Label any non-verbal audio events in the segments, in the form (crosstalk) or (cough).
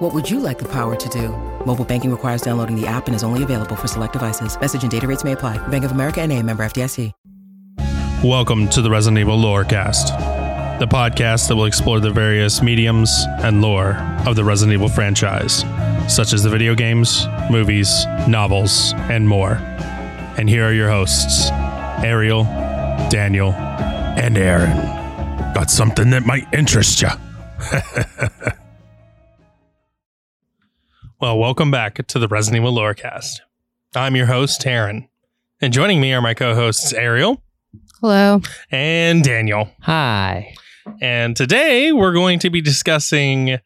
What would you like the power to do? Mobile banking requires downloading the app and is only available for select devices. Message and data rates may apply. Bank of America and a member FDIC. Welcome to the Resident Evil Lorecast, the podcast that will explore the various mediums and lore of the Resident Evil franchise, such as the video games, movies, novels, and more. And here are your hosts, Ariel, Daniel, and Aaron. Got something that might interest you. (laughs) well, welcome back to the Resident Evil Lorecast. I'm your host, Aaron. And joining me are my co hosts, Ariel Hello. and Daniel. Hi. And today we're going to be discussing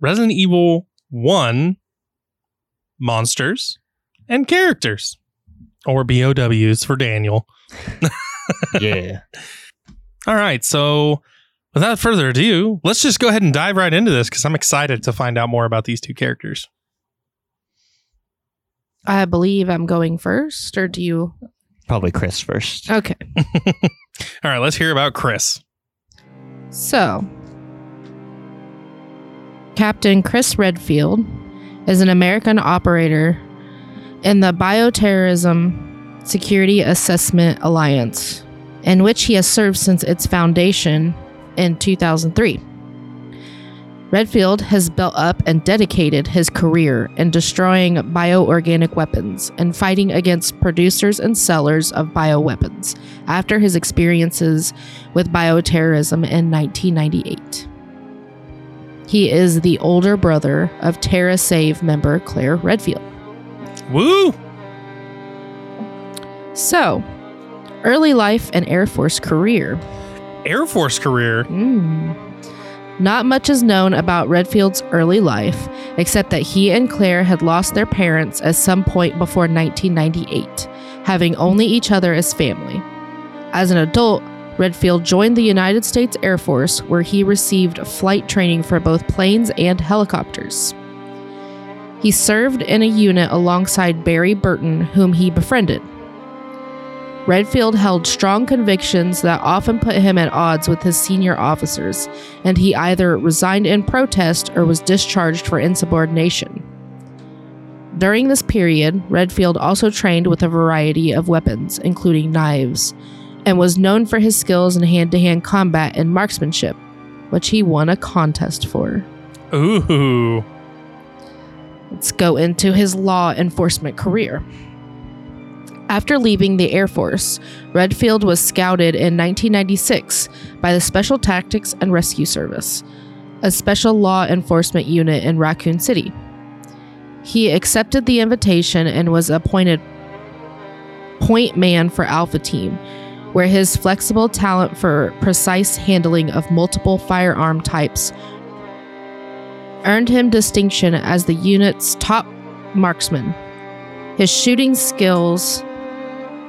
Resident Evil 1 monsters and characters, or BOWs for Daniel. (laughs) Yeah. All right. So without further ado, let's just go ahead and dive right into this because I'm excited to find out more about these two characters. I believe I'm going first, or do you? Probably Chris first. Okay. (laughs) All right. Let's hear about Chris. So, Captain Chris Redfield is an American operator in the Bioterrorism Security Assessment Alliance, in which he has served since its foundation in 2003. Redfield has built up and dedicated his career in destroying bioorganic weapons and fighting against producers and sellers of bioweapons after his experiences with bioterrorism in 1998. He is the older brother of Terra Save member Claire Redfield. Woo! So, early life and Air Force career. Air Force career. Mm. Not much is known about Redfield's early life, except that he and Claire had lost their parents at some point before 1998, having only each other as family. As an adult, Redfield joined the United States Air Force, where he received flight training for both planes and helicopters. He served in a unit alongside Barry Burton, whom he befriended. Redfield held strong convictions that often put him at odds with his senior officers, and he either resigned in protest or was discharged for insubordination. During this period, Redfield also trained with a variety of weapons, including knives, and was known for his skills in hand to hand combat and marksmanship, which he won a contest for. Ooh. Let's go into his law enforcement career. After leaving the Air Force, Redfield was scouted in 1996 by the Special Tactics and Rescue Service, a special law enforcement unit in Raccoon City. He accepted the invitation and was appointed point man for Alpha Team, where his flexible talent for precise handling of multiple firearm types earned him distinction as the unit's top marksman. His shooting skills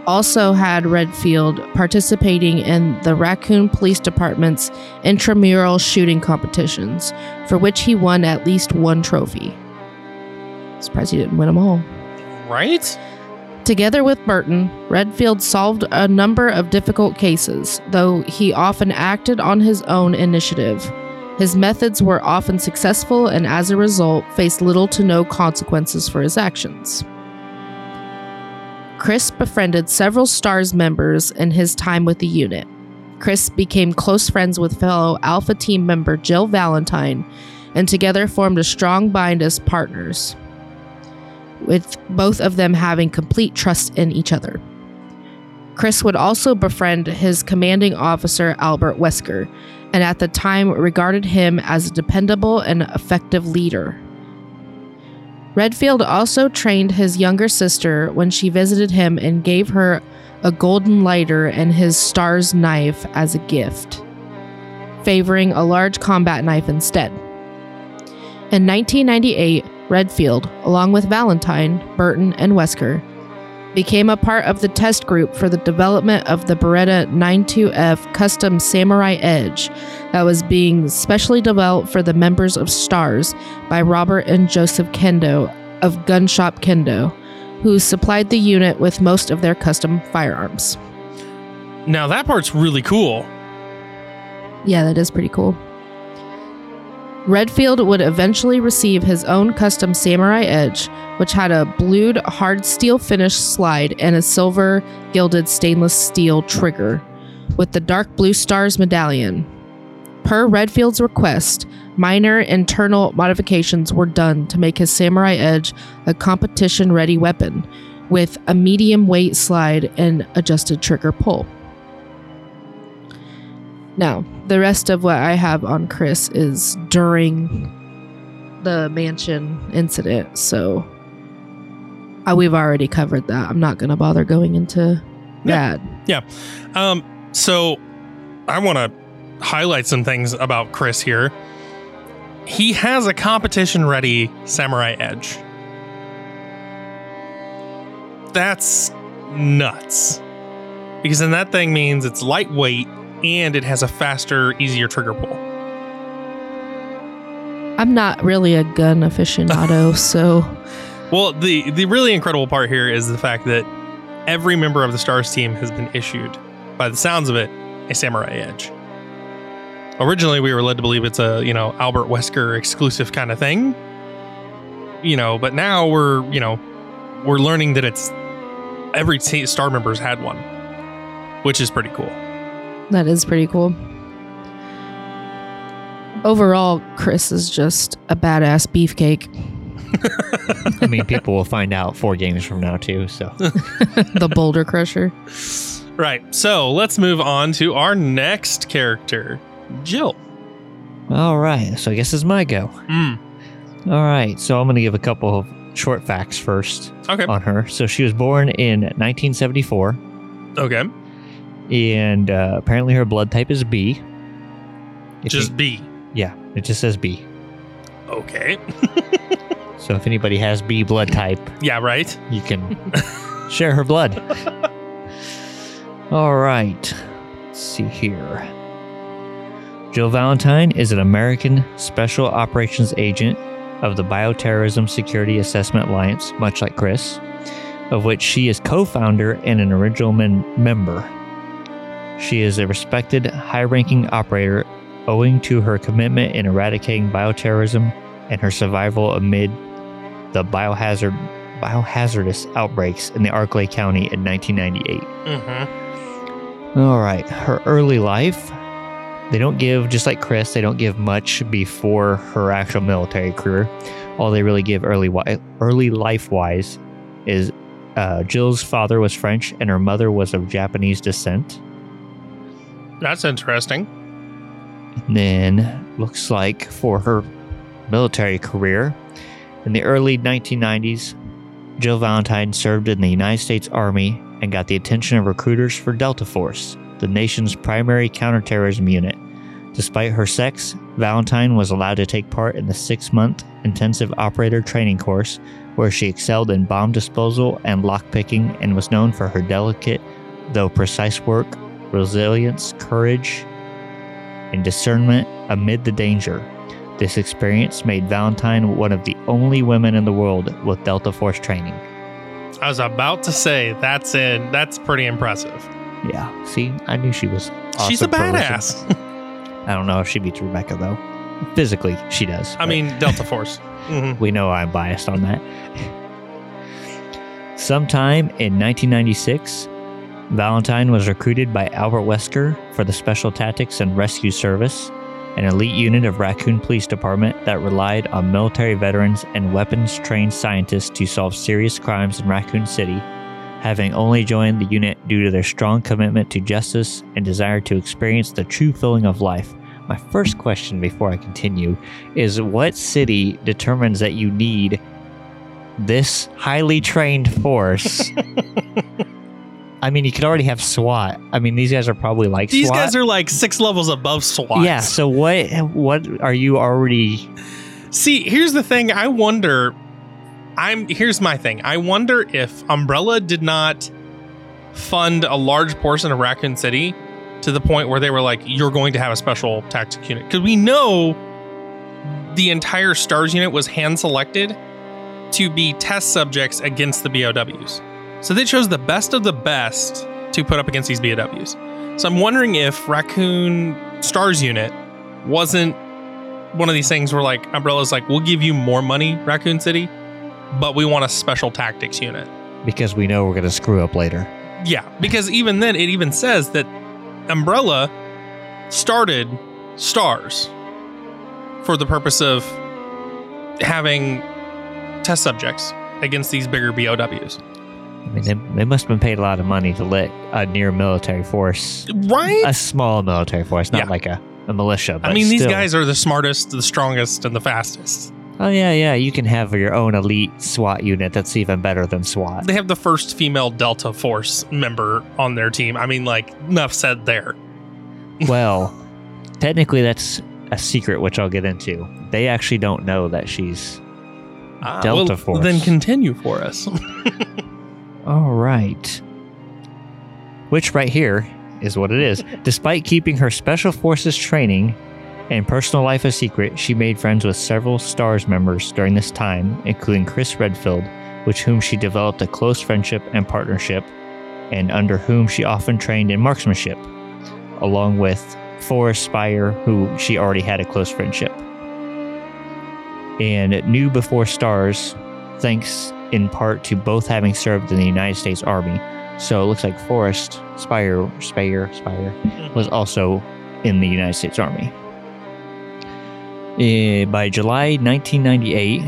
also had Redfield participating in the Raccoon Police Department's intramural shooting competitions, for which he won at least one trophy. Surprised he didn't win them all. Right? Together with Burton, Redfield solved a number of difficult cases, though he often acted on his own initiative. His methods were often successful and, as a result, faced little to no consequences for his actions. Chris befriended several STARS members in his time with the unit. Chris became close friends with fellow Alpha Team member Jill Valentine, and together formed a strong bind as partners, with both of them having complete trust in each other. Chris would also befriend his commanding officer, Albert Wesker, and at the time regarded him as a dependable and effective leader. Redfield also trained his younger sister when she visited him and gave her a golden lighter and his star's knife as a gift, favoring a large combat knife instead. In 1998, Redfield, along with Valentine, Burton, and Wesker, became a part of the test group for the development of the Beretta 92F custom Samurai Edge that was being specially developed for the members of STARS by Robert and Joseph Kendo of Gun Shop Kendo, who supplied the unit with most of their custom firearms. Now that part's really cool. Yeah, that is pretty cool. Redfield would eventually receive his own custom Samurai Edge, which had a blued hard steel finish slide and a silver gilded stainless steel trigger, with the dark blue stars medallion. Per Redfield's request, minor internal modifications were done to make his Samurai Edge a competition ready weapon, with a medium weight slide and adjusted trigger pull. Now, the rest of what I have on Chris is during the mansion incident, so uh, we've already covered that. I'm not going to bother going into Yeah. that. Yeah. Um, so I want to highlight some things about Chris here. He has a competition ready Samurai Edge. That's nuts. Because then that thing means it's lightweight and it has a faster, easier trigger pull. I'm not really a gun aficionado, (laughs) so Well, the the really incredible part here is the fact that every member of the Stars team has been issued, by the sounds of it, a Samurai Edge. Originally, we were led to believe it's a you know Albert Wesker exclusive kind of thing, you know, but now we're you know we're learning that it's every t- Star member's had one, which is pretty cool. That is pretty cool. Overall, Chris is just a badass beefcake. (laughs) I mean, people will find out four games from now too. So (laughs) the boulder crusher. Right. So let's move on to our next character, Jill. all right. So I guess it's my go. Mm. All right. So I'm going to give a couple of short facts first Okay. on her. So she was born in 1974, Okay. And uh, apparently her blood type is B. If Just you- B. yeah, it just says B. Okay. (laughs) So if anybody has B blood type, Yeah. Right. you can share her blood. (laughs) All right. Let's see here. Jill Valentine is an American Special Operations Agent of the Bioterrorism Security Assessment Alliance, much like Chris, of which she is co founder and an original men- member. She is a respected, high ranking operator owing to her commitment in eradicating bioterrorism and her survival amid the biohazard biohazardous outbreaks in the Arklay County in 1998. Mm-hmm. All right, her early life. They don't give, just like Chris, they don't give much before her actual military career. All they really give early, early life wise is uh, Jill's father was French and her mother was of Japanese descent. That's interesting. And then looks like for her military career, in the early 1990s, Jill Valentine served in the United States Army and got the attention of recruiters for Delta Force, the nation's primary counterterrorism unit. Despite her sex, Valentine was allowed to take part in the six month intensive operator training course, where she excelled in bomb disposal and lockpicking and was known for her delicate, though precise work, resilience, courage, and discernment amid the danger. This experience made Valentine one of the only women in the world with Delta Force training. I was about to say that's in that's pretty impressive. Yeah, see, I knew she was. She's a badass. (laughs) I don't know if she beats Rebecca though. Physically, she does. I mean, Delta Force. hmm (laughs) we know I'm biased on that. Sometime in 1996, Valentine was recruited by Albert Wesker for the Special Tactics and Rescue Service, an elite unit of Raccoon Police Department that relied on military veterans and weapons trained scientists to solve serious crimes in Raccoon City. Having only joined the unit due to their strong commitment to justice and desire to experience the true feeling of life. My first question before I continue is what city determines that you need this highly trained force? (laughs) I mean, you could already have SWAT. I mean, these guys are probably like These SWAT. guys are like six levels above SWAT. yeah. So what? What are you already? See, here's the thing. I wonder I'm here's my thing. I wonder if Umbrella did not fund a large portion of Raccoon City to the point where they were like, "You're going to have a special tactic unit," because we know the entire Stars unit was hand selected to be test subjects against the BOWs. So they chose the best of the best to put up against these BOWs. So I'm wondering if Raccoon Stars unit wasn't one of these things where like Umbrella's like, we'll give you more money, Raccoon City, but we want a special tactics unit. Because we know we're going to screw up later. Yeah, because even then, it even says that Umbrella started Stars for the purpose of having test subjects against these bigger BOWs. I mean, they, they must have been paid a lot of money to let a near military force, Right? a small military force, not Yeah. like a, a militia. But I mean, these guys are the smartest, the strongest, and the fastest. Oh yeah, yeah. You can have your own elite SWAT unit that's even better than SWAT. They have the first female Delta Force member on their team. I mean, like, enough said there. (laughs) well, technically, that's a secret, which I'll get into. They actually don't know that she's. Ah, Delta well, Force. Then continue for us. (laughs) All right. Which right here is what it is. (laughs) Despite keeping her special forces training and personal life a secret, she made friends with several STARS members during this time, including Chris Redfield, with whom she developed a close friendship and partnership, and under whom she often trained in marksmanship, along with Forest Speyer, who she already had a close friendship. And knew before STARS, thanks in part to both having served in the United States Army. So it looks like Forest Speyer, Speyer, Speyer was also in the United States Army. Eh, by July 1998,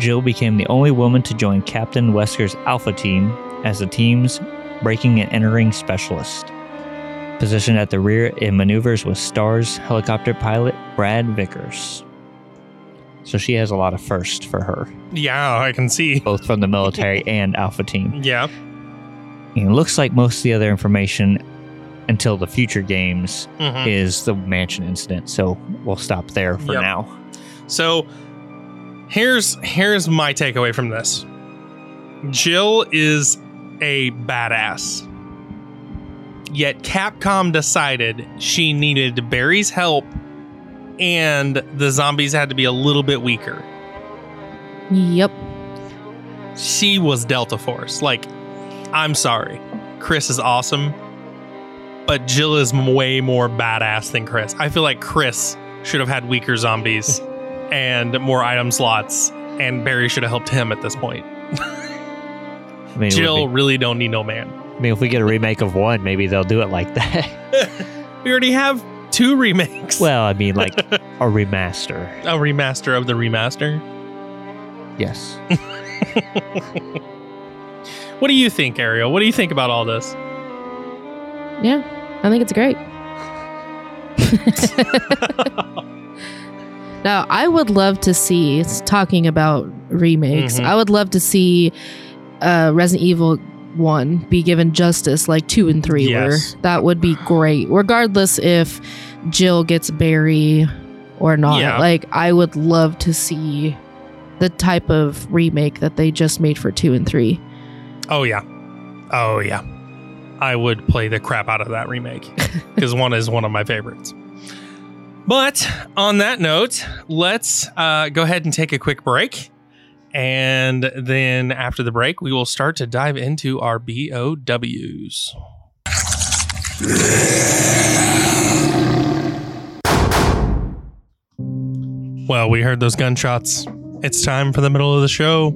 Jill became the only woman to join Captain Wesker's Alpha Team as the team's breaking and entering specialist. Positioned at the rear in maneuvers was STARS helicopter pilot Brad Vickers. So she has a lot of first for her, yeah, I can see. both from the military (laughs) and Alpha Team. Yeah. And it looks like most of the other information until the future games Mhm. is the mansion incident. So we'll stop there for Yep. now. So here's here's my takeaway from this. Jill is a badass. Yet Capcom decided she needed Barry's help and the zombies had to be a little bit weaker. Yep. She was Delta Force. Like, I'm sorry. Chris is awesome, but Jill is way more badass than Chris. I feel like Chris should have had weaker zombies (laughs) and more item slots, and Barry should have helped him at this point. I mean, Jill be- really don't need no man. I mean, if we get a remake of one, maybe they'll do it like that. (laughs) we already have two remakes. well, I mean, like (laughs) a remaster. a remaster of the remaster. Yes. (laughs) What do you think, Ariel? What do you think about all this? Yeah. I think it's great. (laughs) now, I would love to see, it's talking about remakes, Mhm. I would love to see uh, Resident Evil 1 be given justice like 2 and 3 Yes. were. That would be great, regardless if Jill gets Barry or not. Yeah. Like, I would love to see the type of remake that they just made for 2 and 3. Oh yeah. Oh yeah. I would play the crap out of that remake (laughs) because one is one of my favorites. But on that note, let's uh, go ahead and take a quick break. And then after the break, we will start to dive into our BOWs. Well, we heard those gunshots. It's time for the middle of the show.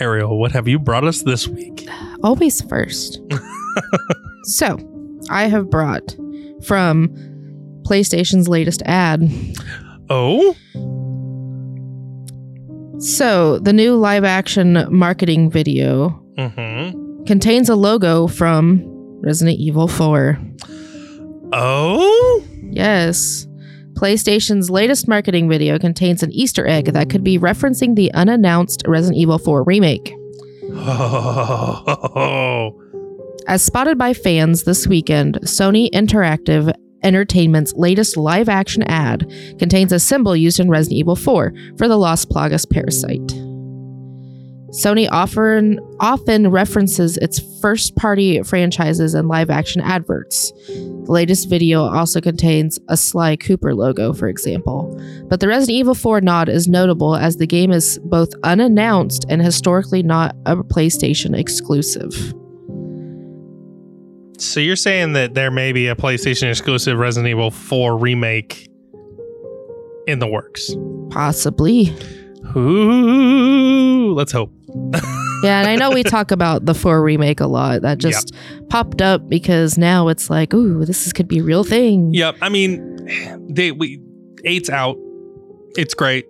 Ariel, what have you brought us this week? always first. (laughs) so, I have brought from PlayStation's latest ad. Oh, So, the new live action marketing video mm-hmm. contains a logo from Resident Evil 4. Oh, Yes. PlayStation's latest marketing video contains an Easter egg that could be referencing the unannounced Resident Evil 4 remake. oh, (laughs) As spotted by fans this weekend, Sony Interactive Entertainment's latest live action ad contains a symbol used in Resident Evil 4 for the Los Plagas parasite. Sony often often references its first party franchises and live action adverts. The latest video also contains a Sly Cooper logo, for example. But the Resident Evil 4 nod is notable as the game is both unannounced and historically not a PlayStation exclusive. So you're saying that there may be a PlayStation exclusive Resident Evil 4 remake in the works? Possibly. Ooh, let's hope. (laughs) Yeah, and I know we talk about the 4 remake a lot. That just popped up because now it's like, ooh, this is, could be a real thing. Yep. I mean, they we eight's out. It's great.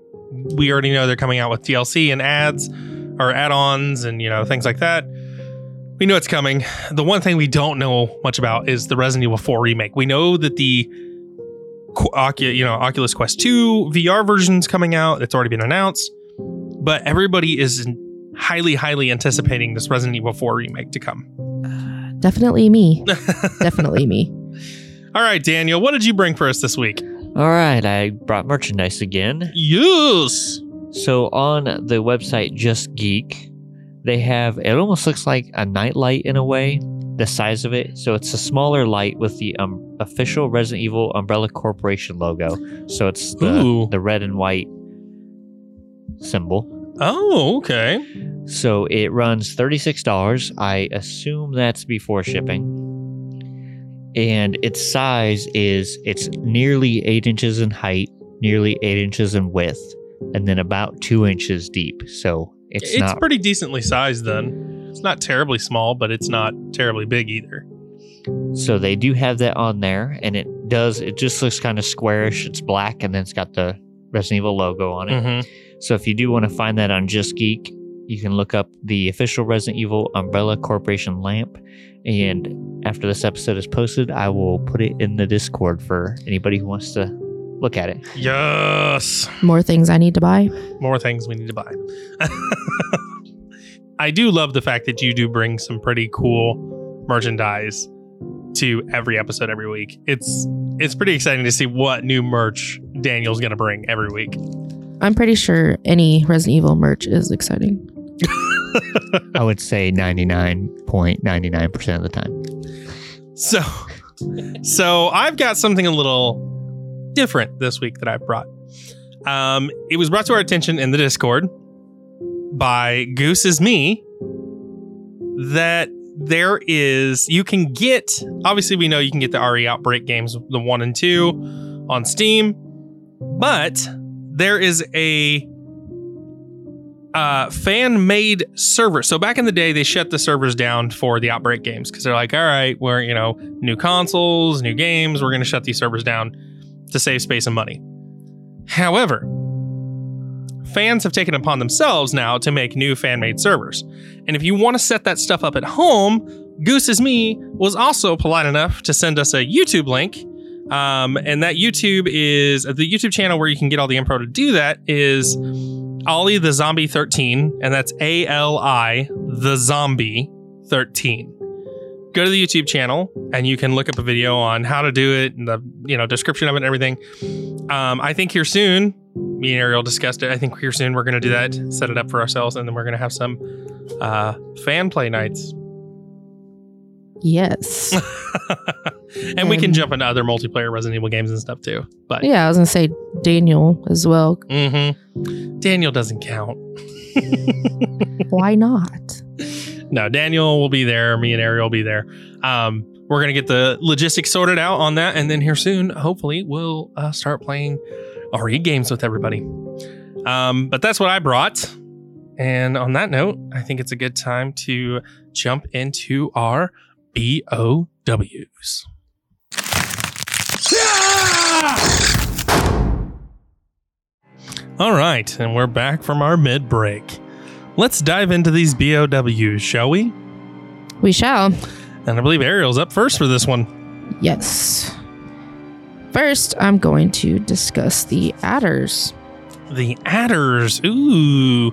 We already know they're coming out with DLC and ads or add-ons and you know things like that. We know it's coming. The one thing we don't know much about is the Resident Evil 4 remake. We know that the you know Oculus Quest 2 VR version's coming out. It's already been announced, but everybody is highly, highly anticipating this Resident Evil 4 remake to come. Uh, definitely me. (laughs) Definitely me. All right, Daniel, what did you bring for us this week? All right, I brought merchandise again. Yes. So on the website Just Geek, they have it almost looks like a nightlight in a way, the size of it. So it's a smaller light with the um, official Resident Evil Umbrella Corporation logo. So it's the, the red and white symbol. Oh, okay. So it runs $36. I assume that's before shipping. And its size is it's nearly eight inches in height, nearly eight inches in width, and then about two inches deep. So it's, It's, not pretty decently sized then. It's not terribly small, but it's not terribly big either. so they do have that on there, and it does it just looks kind of squarish. It's black and then it's got the Resident Evil logo on it. Mhm. So if you do want to find that on Just Geek, you can look up the official Resident Evil Umbrella Corporation lamp. And after this episode is posted, I will put it in the Discord for anybody who wants to look at it. Yes. More things I need to buy. More things we need to buy. (laughs) I do love the fact that you do bring some pretty cool merchandise to every episode every week. It's it's pretty exciting to see what new merch Daniel's going to bring every week. I'm pretty sure any Resident Evil merch is exciting. (laughs) I would say 99.99% of the time. So, so I've got something a little different this week that I've brought. Um, it was brought to our attention in the Discord by Goose is Me that there is you can get obviously we know you can get the RE Outbreak games the one and two on Steam, but there is a uh, fan made server. So back in the day, they shut the servers down for the Outbreak games because they're like, all right, we're, you know, new consoles, new games, we're going to shut these servers down to save space and money. However, fans have taken upon themselves now to make new fan made servers. And if you want to set that stuff up at home, Goose is Me was also polite enough to send us a YouTube link. Um, and that YouTube is the YouTube channel where you can get all the info to do that is Ollie the Zombie 13, and that's A L I the Zombie 13. Go to the YouTube channel and you can look up a video on how to do it and the you know description of it and everything. Um, I think here soon, me and Ariel discussed it. I think here soon we're going to do that, set it up for ourselves, and then we're going to have some uh, fan play nights. Yes. (laughs) and we can jump into other multiplayer Resident Evil games and stuff too. But yeah, I was gonna say Daniel as well. Mhm. Daniel doesn't count. (laughs) Why not? No, Daniel will be there. Me and Ariel will be there. Um, we're gonna get the logistics sorted out on that, and then here soon, hopefully, we'll uh, start playing RE games with everybody. Um, but that's what I brought. And on that note, I think it's a good time to jump into our BOWs. All right, and we're back from our mid break. Let's dive into these BOWs, shall we? We shall. And I believe Ariel's up first for this one. Yes. First, I'm going to discuss the adders. The adders. Ooh.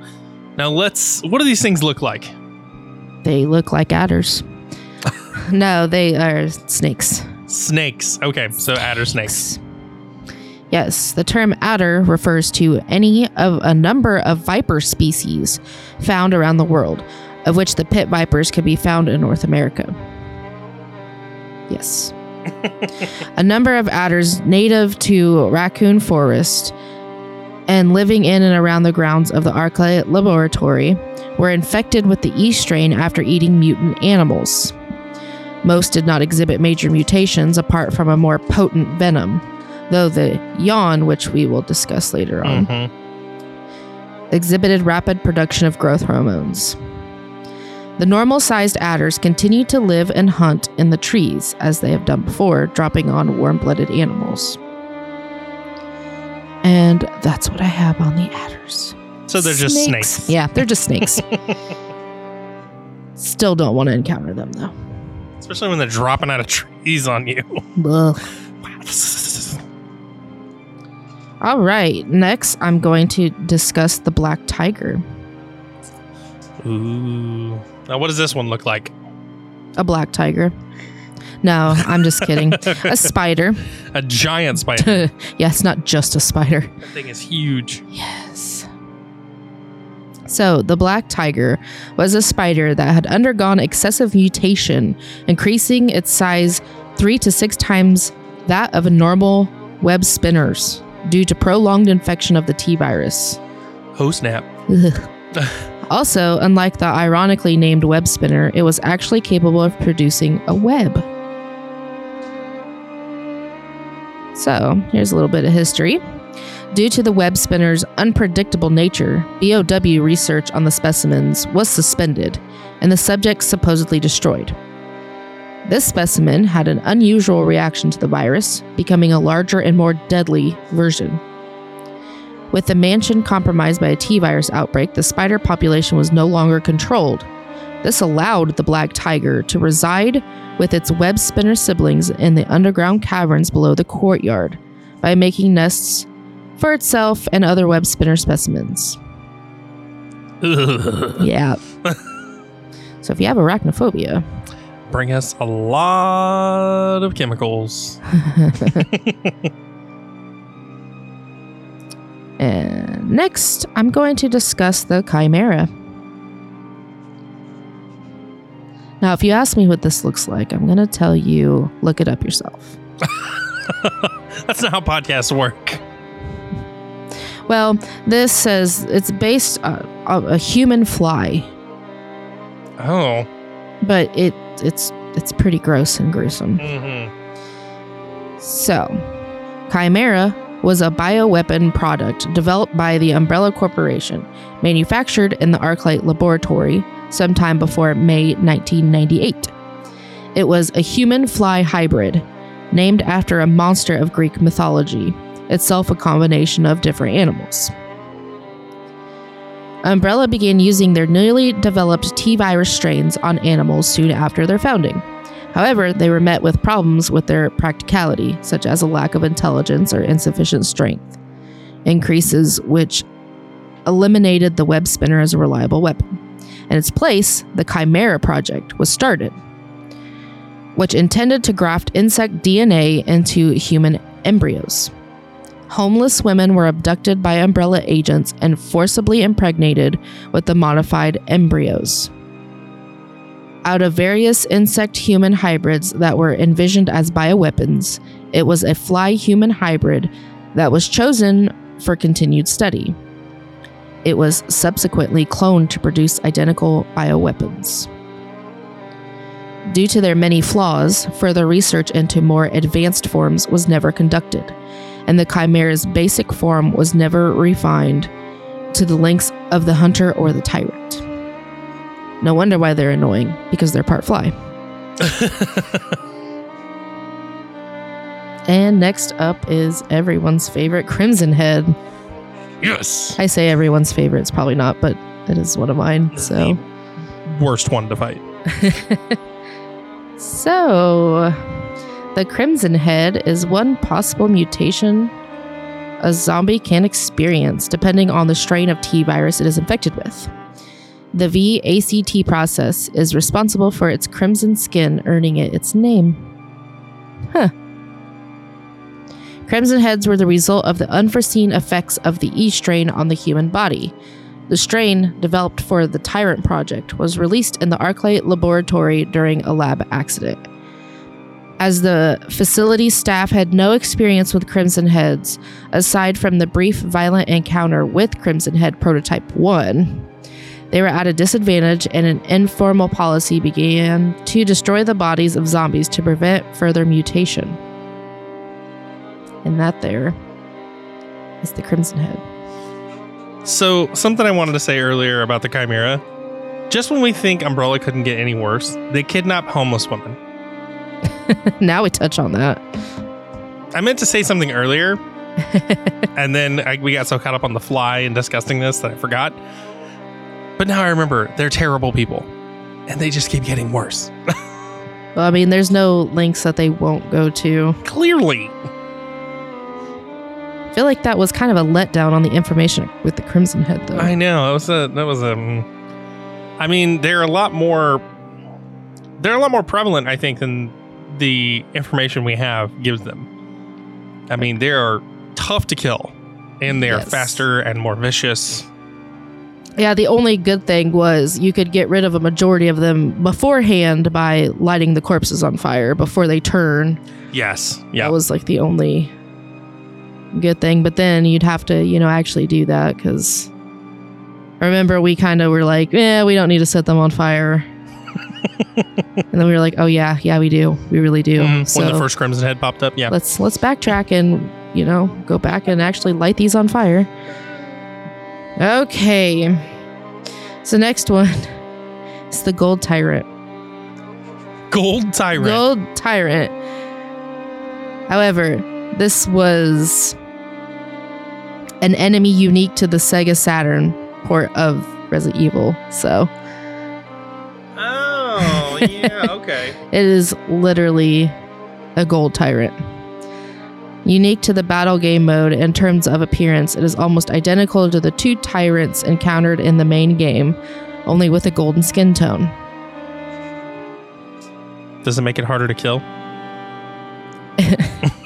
Now let's. What do these things look like? They look like adders. (laughs) no, they are snakes. Snakes. Okay, so adder snakes. Yes, the term adder refers to any of a number of viper species found around the world, of which the pit vipers can be found in North America. Yes. (laughs) a number of adders native to Raccoon Forest and living in and around the grounds of the Arklay Laboratory were infected with the E strain after eating mutant animals. Most did not exhibit major mutations apart from a more potent venom, though the yawn, which we will discuss later on, Mhm. exhibited rapid production of growth hormones. The normal sized adders continue to live and hunt in the trees as they have done before, dropping on warm blooded animals. And that's what I have on the adders. So they're just snakes. Yeah, they're just snakes. (laughs) Still don't want to encounter them though. Especially when they're dropping out of trees on you. All right, next I'm going to discuss the black tiger. Ooh. Now, what does this one look like? A black tiger. No, I'm just kidding. a (laughs) spider. A giant (laughs) spider. yeah, it's not just a spider. that thing is huge. Yes. So, the black tiger was a spider that had undergone excessive mutation, increasing its size three to six times that of a normal web spinners due to prolonged infection of the T virus. Oh, snap. (laughs) Also, unlike the ironically named web spinner, it was actually capable of producing a web. So, here's a little bit of history. Due to the web spinner's unpredictable nature, BOW research on the specimens was suspended and the subjects supposedly destroyed. This specimen had an unusual reaction to the virus, becoming a larger and more deadly version. With the mansion compromised by a T virus outbreak, the spider population was no longer controlled. This allowed the black tiger to reside with its web spinner siblings in the underground caverns below the courtyard by making nests for itself and other web spinner specimens. (laughs) Yeah. (laughs) so if you have arachnophobia, Bring us a lot of chemicals. and (laughs) uh, next I'm going to discuss the chimera. Now, if you ask me what this looks like, I'm going to tell you look it up yourself. (laughs) That's not how podcasts work. Well, this says it's based on on a human fly, Oh. but it it's it's pretty gross and gruesome. hmm So, Chimera was a bioweapon product developed by the Umbrella Corporation, manufactured in the Arklay Laboratory sometime before May 1998. It was a human fly hybrid, named after a monster of Greek mythology, itself a combination of different animals. Umbrella began using their newly developed T virus strains on animals soon after their founding. However, they were met with problems with their practicality, such as a lack of intelligence or insufficient strength, increases which eliminated the web spinner as a reliable weapon. In its place, the Chimera Project was started, which intended to graft insect DNA into human embryos. Homeless women were abducted by umbrella agents and forcibly impregnated with the modified embryos out of various insect human hybrids that were envisioned as bioweapons, it was a fly human hybrid that was chosen for continued study. It was subsequently cloned to produce identical bioweapons. Due to their many flaws, further research into more advanced forms was never conducted, and the chimera's basic form was never refined to the lengths of the hunter or the tyrant. No wonder why they're annoying, because they're part fly. (laughs) and next up is everyone's favorite Crimson Head. Yes. I say everyone's favorite, it's probably not, but it is one of mine. So, Worst one to fight. (laughs) so the Crimson Head is one possible mutation a zombie can experience depending on the strain of T virus it is infected with. The VACT process is responsible for its crimson skin, earning it its name. Huh. Crimson heads were the result of the unforeseen effects of the E strain on the human body. The strain, developed for the Tyrant Project, was released in the Arklay laboratory during a lab accident. As the facility staff had no experience with Crimson Heads, aside from the brief violent encounter with Crimson Head Prototype 1, they were at a disadvantage, and an informal policy began to destroy the bodies of zombies to prevent further mutation. And that there is the Crimson Head. So, something I wanted to say earlier about the Chimera. Just when we think Umbrella couldn't get any worse, they kidnap homeless women. (laughs) now we touch on that. I meant to say something earlier, (laughs) and then I, we got so caught up on the fly and disgustingness that I forgot. But now I remember they're terrible people, and they just keep getting worse. (laughs) Well, I mean, there's no links that they won't go to. Clearly. I feel like that was kind of a letdown on the information with the Crimson Head, though. I know that was a that was a. mm, mean, they're a lot more. They're a lot more prevalent, I think, than the information we have gives them. I mean, they are tough to kill, and they are Yes. faster and more vicious. Yeah, the only good thing was you could get rid of a majority of them beforehand by lighting the corpses on fire before they turn. Yes, yeah, That was like the only good thing. But then you'd have to, you know, actually do that because I remember we kind of were like, yeah, we don't need to set them on fire. And then we were like, oh yeah, yeah, we do, we really do. Mhm, So when the first Crimson Head popped up, yeah. let's let's backtrack and you know go back and actually light these on fire. Okay, so next one (laughs) is the gold tyrant. Gold Tyrant. Gold Tyrant. However, this was an enemy unique to the Sega Saturn port of Resident Evil. So Oh, yeah, okay. (laughs) it is literally a gold tyrant. Unique to the battle game mode in terms of appearance, it is almost identical to the two tyrants encountered in the main game, only with a golden skin tone. Does it make it harder to kill? (laughs)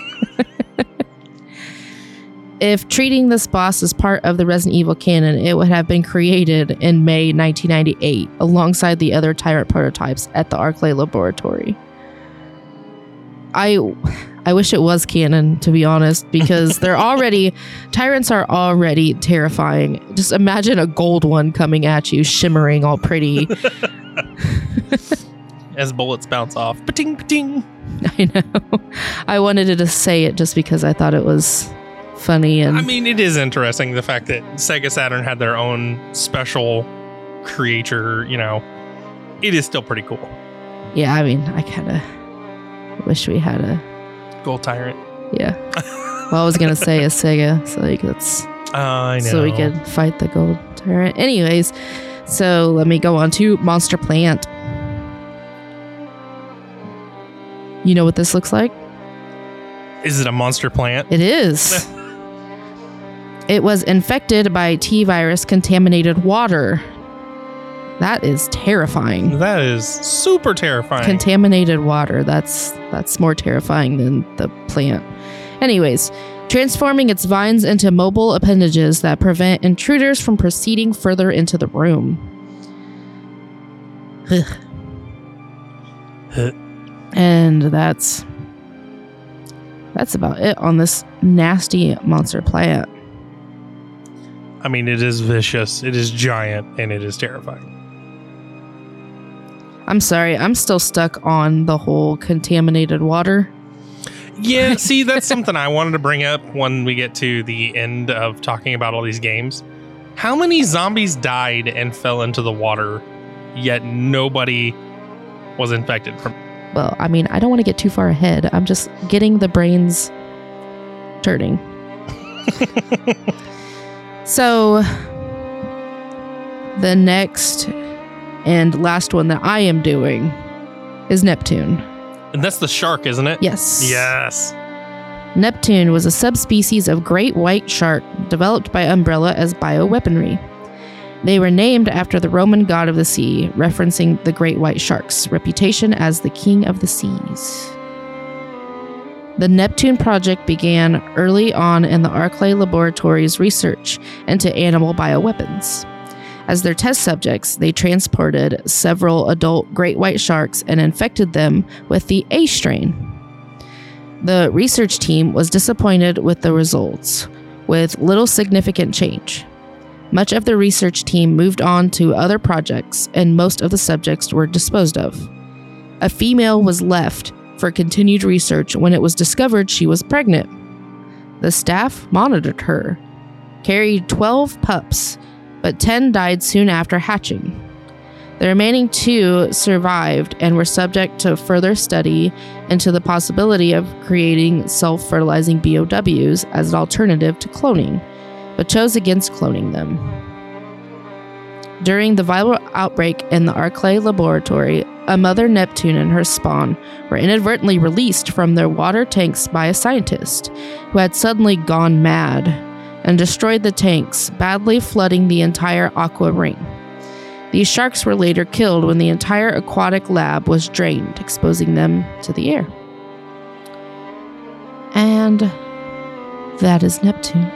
If treating this boss as part of the Resident Evil canon, it would have been created in May 1998 alongside the other tyrant prototypes at the Arklay laboratory. I I wish it was canon to be honest because they're (laughs) already tyrants are already terrifying. Just imagine a gold one coming at you shimmering all pretty. (laughs) (laughs) As bullets bounce off. Pating, pating. I know. I wanted to say it just because I thought it was funny and I mean, it is interesting the fact that Sega Saturn had their own special creature, you know. It is still pretty cool. yeah, I mean, I kind of wish we had a Gold Tyrant. Yeah. Well, I was gonna say a Sega, so like that's (laughs) I know. so we could fight the gold tyrant. Anyways, so let me go on to Monster Plant. You know what this looks like? Is it a monster plant? It is. (laughs) it was infected by T virus contaminated water. That is terrifying. That is super terrifying. contaminated water that's that's more terrifying than the plant anyways transforming its vines into mobile appendages that prevent intruders from proceeding further into the room (sighs) and that's that's about it on this nasty monster plant I mean, it is vicious, it is giant, and it is terrifying. i'm sorry i'm still stuck on the whole contaminated water Yeah, (laughs) see, that's something I wanted to bring up when we get to the end of talking about all these games. How many zombies died and fell into the water, yet nobody was infected from well, I mean, I don't want to get too far ahead. I'm just getting the brains turning. (laughs) so, the next and last one that I am doing is Neptune. And that's the shark, isn't it? Yes. Yes. Neptune was a subspecies of great white shark developed by Umbrella as bioweaponry. They were named after the Roman god of the sea, referencing the great white shark's reputation as the king of the seas. The Neptune project began early on in the Arklay Laboratories' research into animal bioweapons. As their test subjects, they transported several adult great white sharks and infected them with the A strain. The research team was disappointed with the results, with little significant change. Much of the research team moved on to other projects, and most of the subjects were disposed of. A female was left for continued research when it was discovered she was pregnant. The staff monitored her, carried 12 pups, but 10 died soon after hatching. The remaining two survived and were subject to further study into the possibility of creating self fertilizing BOWs as an alternative to cloning, but chose against cloning them. During the viral outbreak in the Arklay laboratory, a mother Neptune and her spawn were inadvertently released from their water tanks by a scientist who had suddenly gone mad and destroyed the tanks, badly flooding the entire aqua ring. These sharks were later killed when the entire aquatic lab was drained, exposing them to the air. And that is Neptune.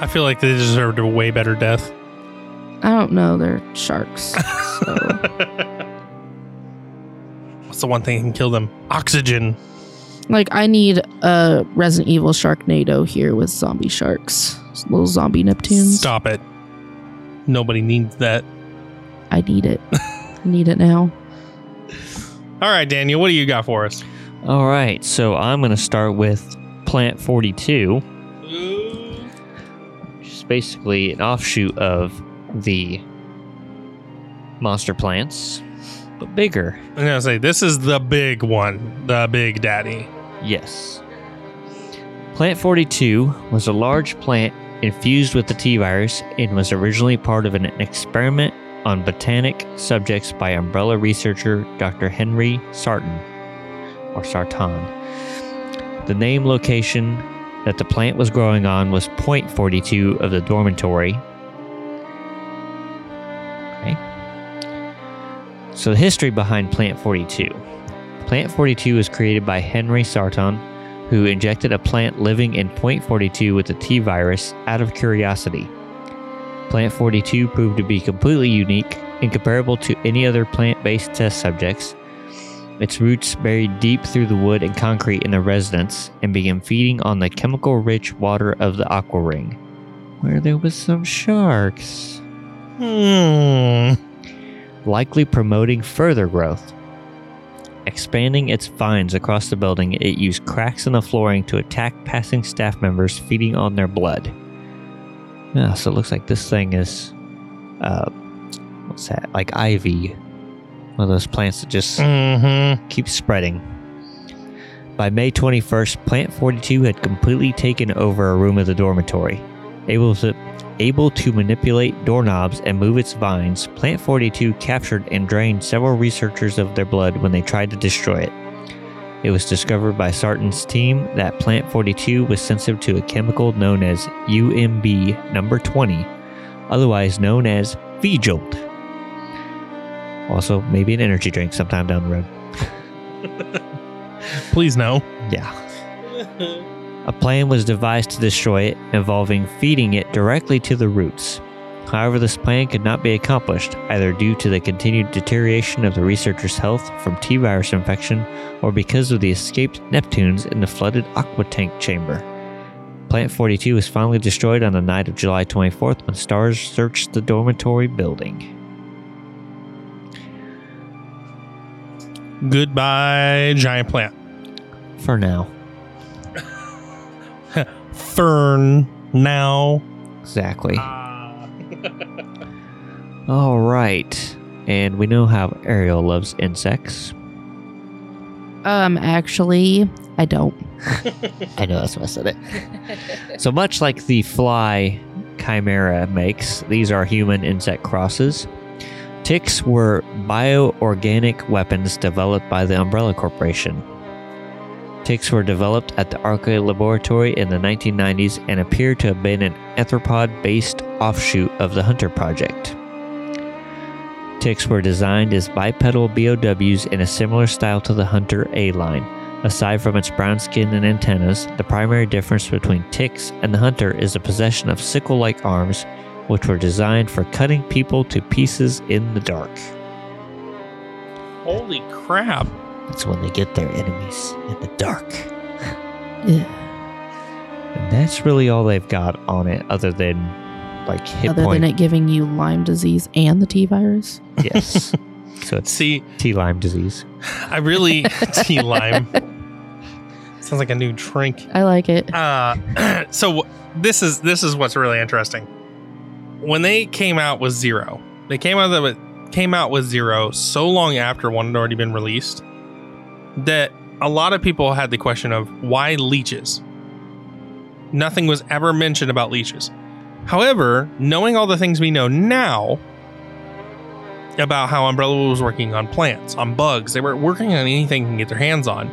I feel like they deserved a way better death. I don't know, they're sharks. So (laughs) What's the one thing that can kill them? Oxygen. like I need a Resident Evil Sharknado here with zombie sharks. Little zombie Neptunes. Stop it. Nobody needs that. I need it. I need it now. All right, Daniel, what do you got for us? All right, so I'm going to start with Plant 42, which is basically an offshoot of the monster plants, but bigger. I'm gonna say this is the big one, the big daddy. Yes. Plant 42 was a large plant infused with the T virus and was originally part of an experiment on botanic subjects by umbrella researcher Dr. Henry Sarton or Sarton. The name location that the plant was growing on was point 42 of the dormitory. So the history behind Plant 42. Plant 42 was created by Henry Sarton, who injected a plant living in point 42 with the T virus out of curiosity. Plant 42 proved to be completely unique, incomparable to any other plant based test subjects. Its roots buried deep through the wood and concrete in the residence and began feeding on the chemical rich water of the aqua ring, where there was some sharks, Hmm. Likely promoting further growth. Expanding its vines across the building, it used cracks in the flooring to attack passing staff members, feeding on their blood. Yeah, so it looks like this thing is, uh, what's that? Like ivy, one of those plants that just Mm-hmm. keep spreading. By May 21st, Plant 42 had completely taken over a room of the dormitory. Able to, able to manipulate doorknobs and move its vines, Plant 42 captured and drained several researchers of their blood when they tried to destroy it. It was discovered by Sarton's team that Plant 42 was sensitive to a chemical known as UMB number 20, otherwise known as V-Jolt. Also, maybe an energy drink sometime down the road. Please no. Yeah. (laughs) A plan was devised to destroy it, involving feeding it directly to the roots. However, this plan could not be accomplished, either due to the continued deterioration of the researcher's health from T virus infection or because of the escaped Neptunes in the flooded aqua tank chamber. Plant 42 was finally destroyed on the night of July 24th when stars searched the dormitory building. Goodbye, giant plant. For now. Fern now. Exactly. (laughs) All right. And we know how Ariel loves insects. Um, actually, I don't. (laughs) I know that's why I said it. so much like the fly chimera makes, these are human insect crosses. Ticks were bioorganic weapons developed by the Umbrella Corporation. Ticks were developed at the Arklay Laboratory in the 1990s and appear to have been an arthropod based offshoot of the Hunter Project. Ticks were designed as bipedal BOWs in a similar style to the Hunter A line, Aside from its brown skin and antennas, the primary difference between ticks and the hunter is the possession of sickle like arms, which were designed for cutting people to pieces in the dark. Holy crap. That's when they get their enemies in the dark. yeah. And that's really all they've got on it, other than like hit Other point. than it giving you Lyme disease and the T virus. yes. (laughs) so it's See, T Lyme disease. I really (laughs) T lime. (laughs) Sounds like a new drink. I like it. Uh, (clears throat) so this is this is what's really interesting. When they came out with Zero, they came out of it came out with Zero so long after one had already been released that a lot of people had the question of why leeches. Nothing was ever mentioned about leeches. However, knowing all the things we know now about how Umbrella was working on plants, on bugs, they were working on anything they can get their hands on.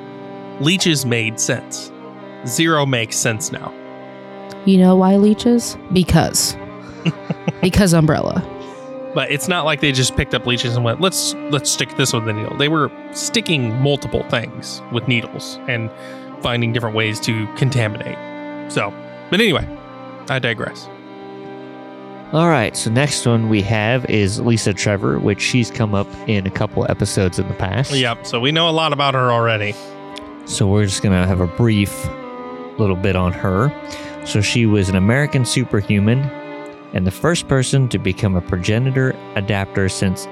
Leeches made sense. Zero makes sense now. You know why leeches? Because. (laughs) because umbrella. But it's not like they just picked up leeches and went, let's let's stick this with the needle. They were sticking multiple things with needles and finding different ways to contaminate. So, but anyway, I digress. All right, so next one we have is Lisa Trevor, which she's come up in a couple episodes in the past. Yep. So we know a lot about her already. So we're just going to have a brief little bit on her. So she was an American superhuman and the first person to become a progenitor adapter since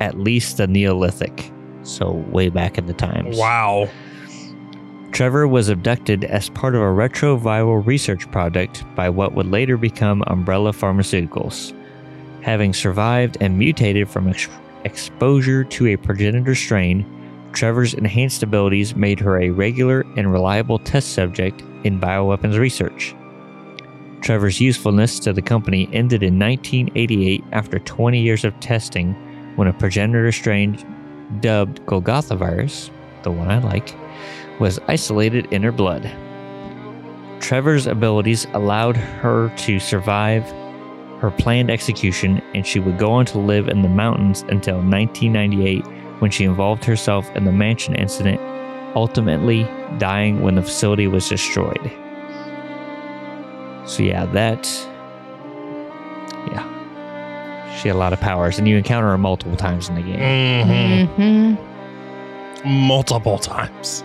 at least the Neolithic. So way back in the times. Wow. Trevor was abducted as part of a retroviral research project by what would later become Umbrella Pharmaceuticals. Having survived and mutated from ex- exposure to a progenitor strain, Trevor's enhanced abilities made her a regular and reliable test subject in bioweapons research. Trevor's usefulness to the company ended in 1988 after 20 years of testing when a progenitor strain dubbed Golgotha virus, the one I like, was isolated in her blood. Trevor's abilities allowed her to survive her planned execution, and she would go on to live in the mountains until 1998 when she involved herself in the mansion incident, ultimately dying when the facility was destroyed. So, yeah, that. Yeah. She had a lot of powers, and you encounter her multiple times in the game. hmm hmm Multiple times.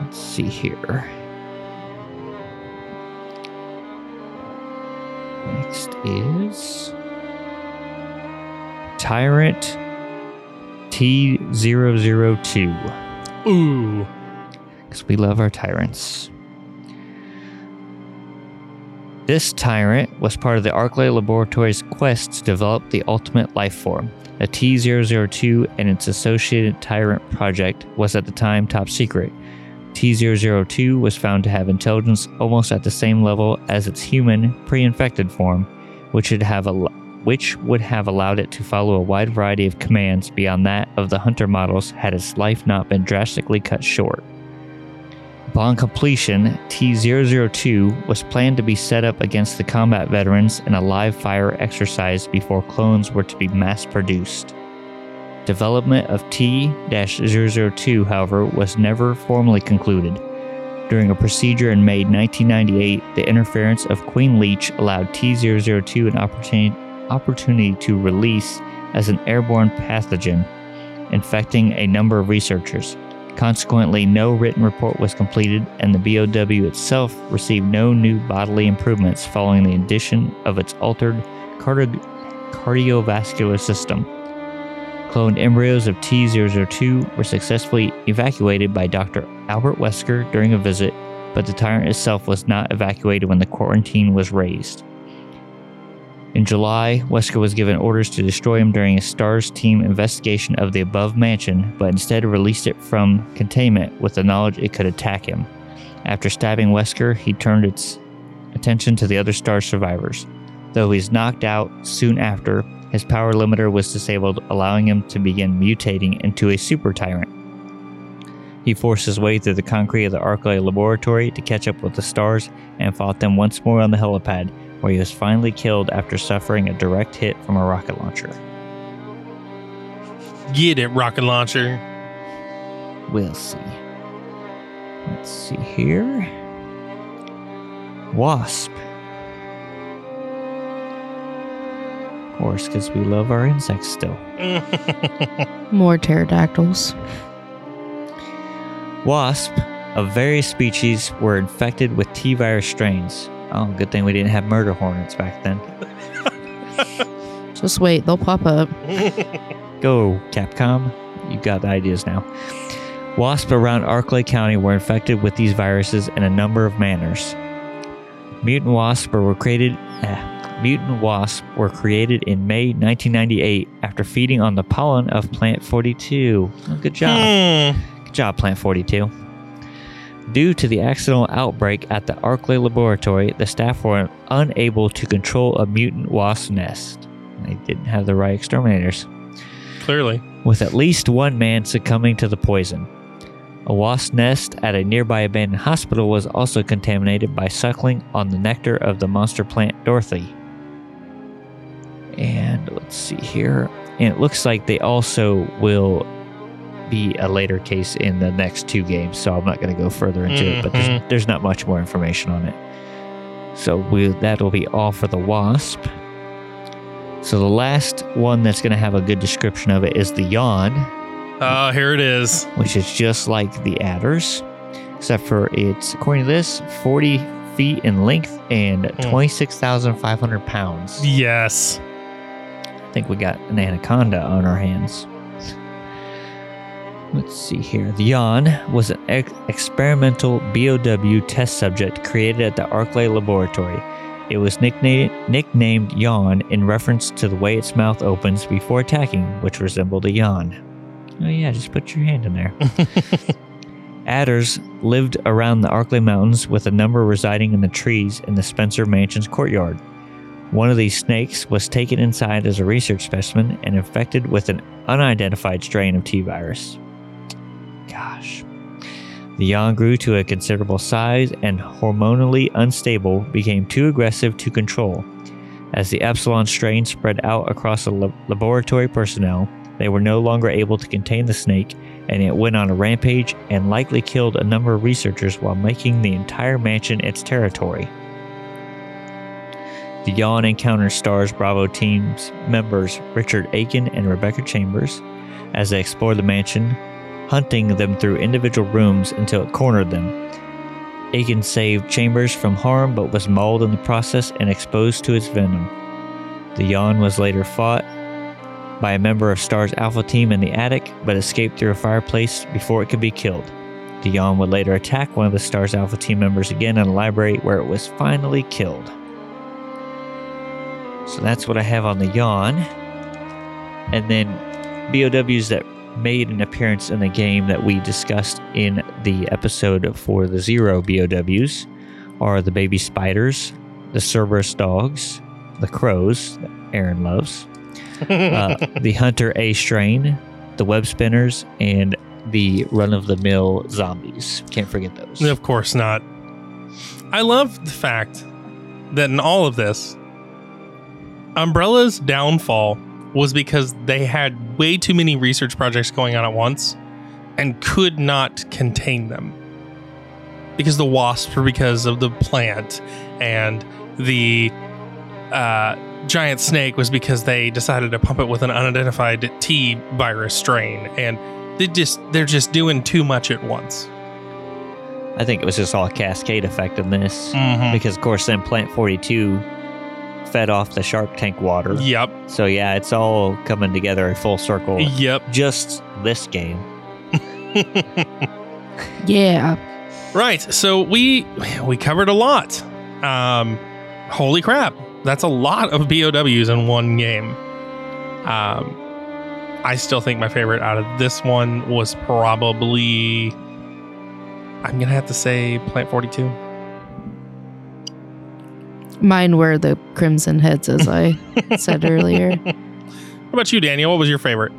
Let's see here. Next is Tyrant T002. Ooh. Because we love our tyrants. This tyrant was part of the Arklay Laboratories' quest to develop the ultimate life form. The T002 and its associated tyrant project was at the time top secret. T002 was found to have intelligence almost at the same level as its human pre-infected form, which would have al- which would have allowed it to follow a wide variety of commands beyond that of the hunter models had its life not been drastically cut short. Upon completion, T002 was planned to be set up against the combat veterans in a live fire exercise before clones were to be mass produced. Development of T 002, however, was never formally concluded. During a procedure in May 1998, the interference of Queen Leech allowed T 002 an opportunity to release as an airborne pathogen, infecting a number of researchers. Consequently, no written report was completed, and the BOW itself received no new bodily improvements following the addition of its altered cardio- cardiovascular system. Cloned embryos of T002 were successfully evacuated by Dr. Albert Wesker during a visit, but the tyrant itself was not evacuated when the quarantine was raised. In July, Wesker was given orders to destroy him during a STARS team investigation of the above mansion, but instead released it from containment with the knowledge it could attack him. After stabbing Wesker, he turned its attention to the other STARS survivors. Though he was knocked out soon after, his power limiter was disabled, allowing him to begin mutating into a super tyrant. He forced his way through the concrete of the Arklay laboratory to catch up with the stars and fought them once more on the helipad, where he was finally killed after suffering a direct hit from a rocket launcher. Get it, rocket launcher. We'll see. let's see here. Wasp. Of course, because we love our insects still. (laughs) More pterodactyls. Wasp of various species were infected with T virus strains. Oh, good thing we didn't have murder hornets back then. (laughs) Just wait, they'll pop up. (laughs) Go, Capcom. You got the ideas now. Wasps around Arklay County were infected with these viruses in a number of manners. Mutant wasps were created. eh, mutant wasps were created in May 1998 after feeding on the pollen of Plant 42. Oh, good job. Hmm. Good job, Plant 42. Due to the accidental outbreak at the Arklay laboratory, the staff were unable to control a mutant wasp nest. They didn't have the right exterminators, Clearly. with at least one man succumbing to the poison. A wasp nest at a nearby abandoned hospital was also contaminated by suckling on the nectar of the monster plant Dorothy. And let's see here. And it looks like they also will be a later case in the next two games, so I'm not going to go further into it, but there's, Mhm. there's not much more information on it. So we, that'll be all for the Wasp. So the last one that's going to have a good description of it is the Yawn Oh, here it is. which is just like the adders, except for it's, according to this, 40 feet in length and 26,500 pounds. Yes. I think we got an anaconda on our hands. Let's see here. The Yawn was an ex- experimental BOW test subject created at the Arklay Laboratory. It was nicknamed, nicknamed Yawn in reference to the way its mouth opens before attacking, which resembled a yawn. Oh, yeah, just put your hand in there. (laughs) Adders lived around the Arklay Mountains, with a number residing in the trees in the Spencer Mansion's courtyard. One of these snakes was taken inside as a research specimen and infected with an unidentified strain of T virus. Gosh. The yawn grew to a considerable size and, hormonally unstable, became too aggressive to control. As the Epsilon strain spread out across the lab- laboratory personnel, they were no longer able to contain the snake, and it went on a rampage and likely killed a number of researchers while making the entire mansion its territory. The Yawn Encounter stars Bravo team's members Richard Aiken and Rebecca Chambers as they explore the mansion, hunting them through individual rooms until it cornered them. Aiken saved Chambers from harm but was mauled in the process and exposed to its venom. The Yawn was later fought by a member of Star's Alpha team in the attic but escaped through a fireplace before it could be killed. The Yawn would later attack one of the Star's Alpha team members again in a library where it was finally killed. So that's what I have on the yawn. And then BOWs that made an appearance in the game that we discussed in the episode for the Zero BOWs are the baby spiders, the Cerberus dogs, the crows that Aaron loves, (laughs) uh, the Hunter A strain, the web spinners, and the run of the mill zombies. Can't forget those. Of course not. I love the fact that in all of this, Umbrella's downfall was because they had way too many research projects going on at once and could not contain them. Because the wasps were because of the plant, and the uh, giant snake was because they decided to pump it with an unidentified T virus strain, and they just they're just doing too much at once. I think it was just all a cascade effect in this. Mm-hmm. because of course then plant 42 fed off the shark tank water Yep. so yeah it's all coming together in full circle Yep. just this game (laughs) Yeah. Right. So we we covered a lot. Um, holy crap, that's a lot of BOWs in one game. Um, I still think my favorite out of this one was probably. I'm gonna have to say Plant 42. Mine were the Crimson Heads, as I (laughs) said earlier. What about you, Daniel? What was your favorite?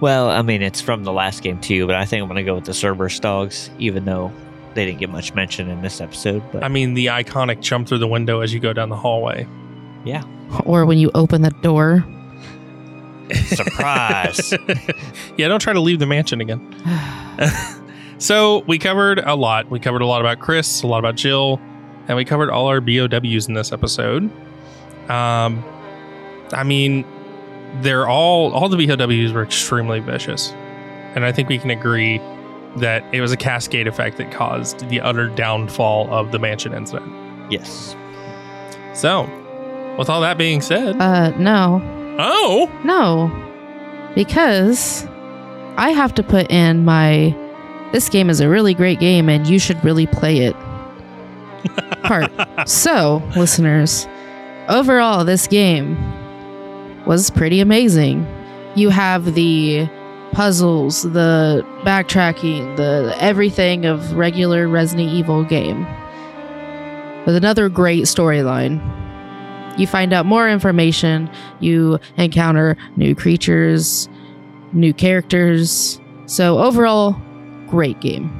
well i mean it's from the last game too but i think i'm gonna go with the cerberus dogs even though they didn't get much mention in this episode but I mean, the iconic jump through the window as you go down the hallway. yeah Or when you open the door. (laughs) surprise (laughs) yeah, don't try to leave the mansion again. (sighs) So we covered a lot. We covered a lot about Chris, a lot about Jill, and we covered all our BOWs in this episode. Um, I mean, they're all all the BOWs were extremely vicious, and I think we can agree that it was a cascade effect that caused the utter downfall of the mansion incident. Yes. So, with all that being said, Uh, no, oh, no, because I have to put in my. This game is a really great game, and you should really play it. Part. so, listeners, overall, this game was pretty amazing. You have the puzzles, the backtracking, the everything of regular Resident Evil game. With another great storyline. You find out more information, you encounter new creatures, new characters. So overall, great game.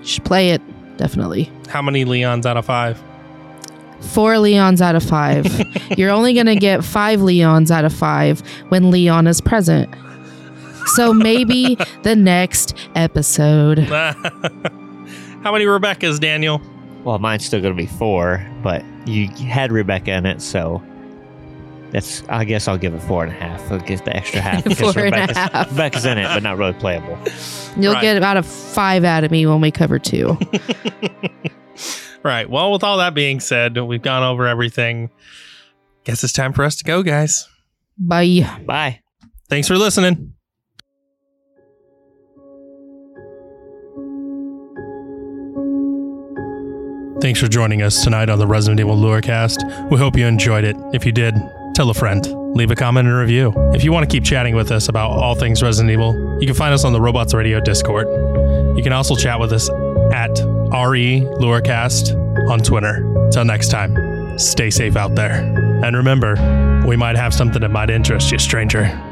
You should play it, definitely. how many Leons out of five? Four Leons out of five. (laughs) You're only going to get five Leons out of five when Leon is present. So maybe (laughs) the next episode. (laughs) how many Rebecca's, Daniel? Well, mine's still going to be four, but you had Rebecca in it, so that's. I guess I'll give it four and a half. I'll get the extra half (laughs) because Four and a Rebecca's, half. Rebecca's in it, but not really playable. You'll Right. get about a five out of me when we cover two. (laughs) Right. Well, with all that being said, we've gone over everything. Guess it's time for us to go, guys. Bye. Bye. Thanks for listening. Thanks for joining us tonight on the Resident Evil Lurecast. We hope you enjoyed it. If you did, tell a friend. Leave a comment and review. If you want to keep chatting with us about all things Resident Evil, you can find us on the Robots Radio Discord. You can also chat with us at RE Lurecast on Twitter. Till next time, stay safe out there. And remember, we might have something that might interest you, stranger.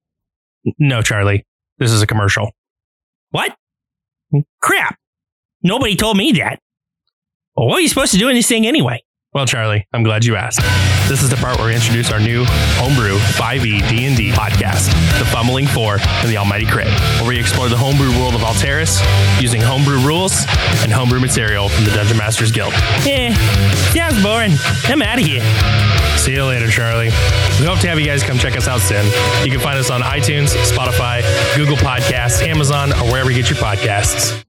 No, Charlie. This is a commercial. What? Hmm? Crap. Nobody told me that. Well, what are you supposed to do in this thing anyway? Well, Charlie, I'm glad you asked. This is the part where we introduce our new homebrew 5e D&D podcast, The Fumbling Four and the Almighty Crit, where we explore the homebrew world of Alteris using homebrew rules and homebrew material from the Dungeon Masters Guild. Eh, sounds boring. I'm out of here. See you later, Charlie. We hope to have you guys come check us out soon. You can find us on iTunes, Spotify, Google Podcasts, Amazon, or wherever you get your podcasts.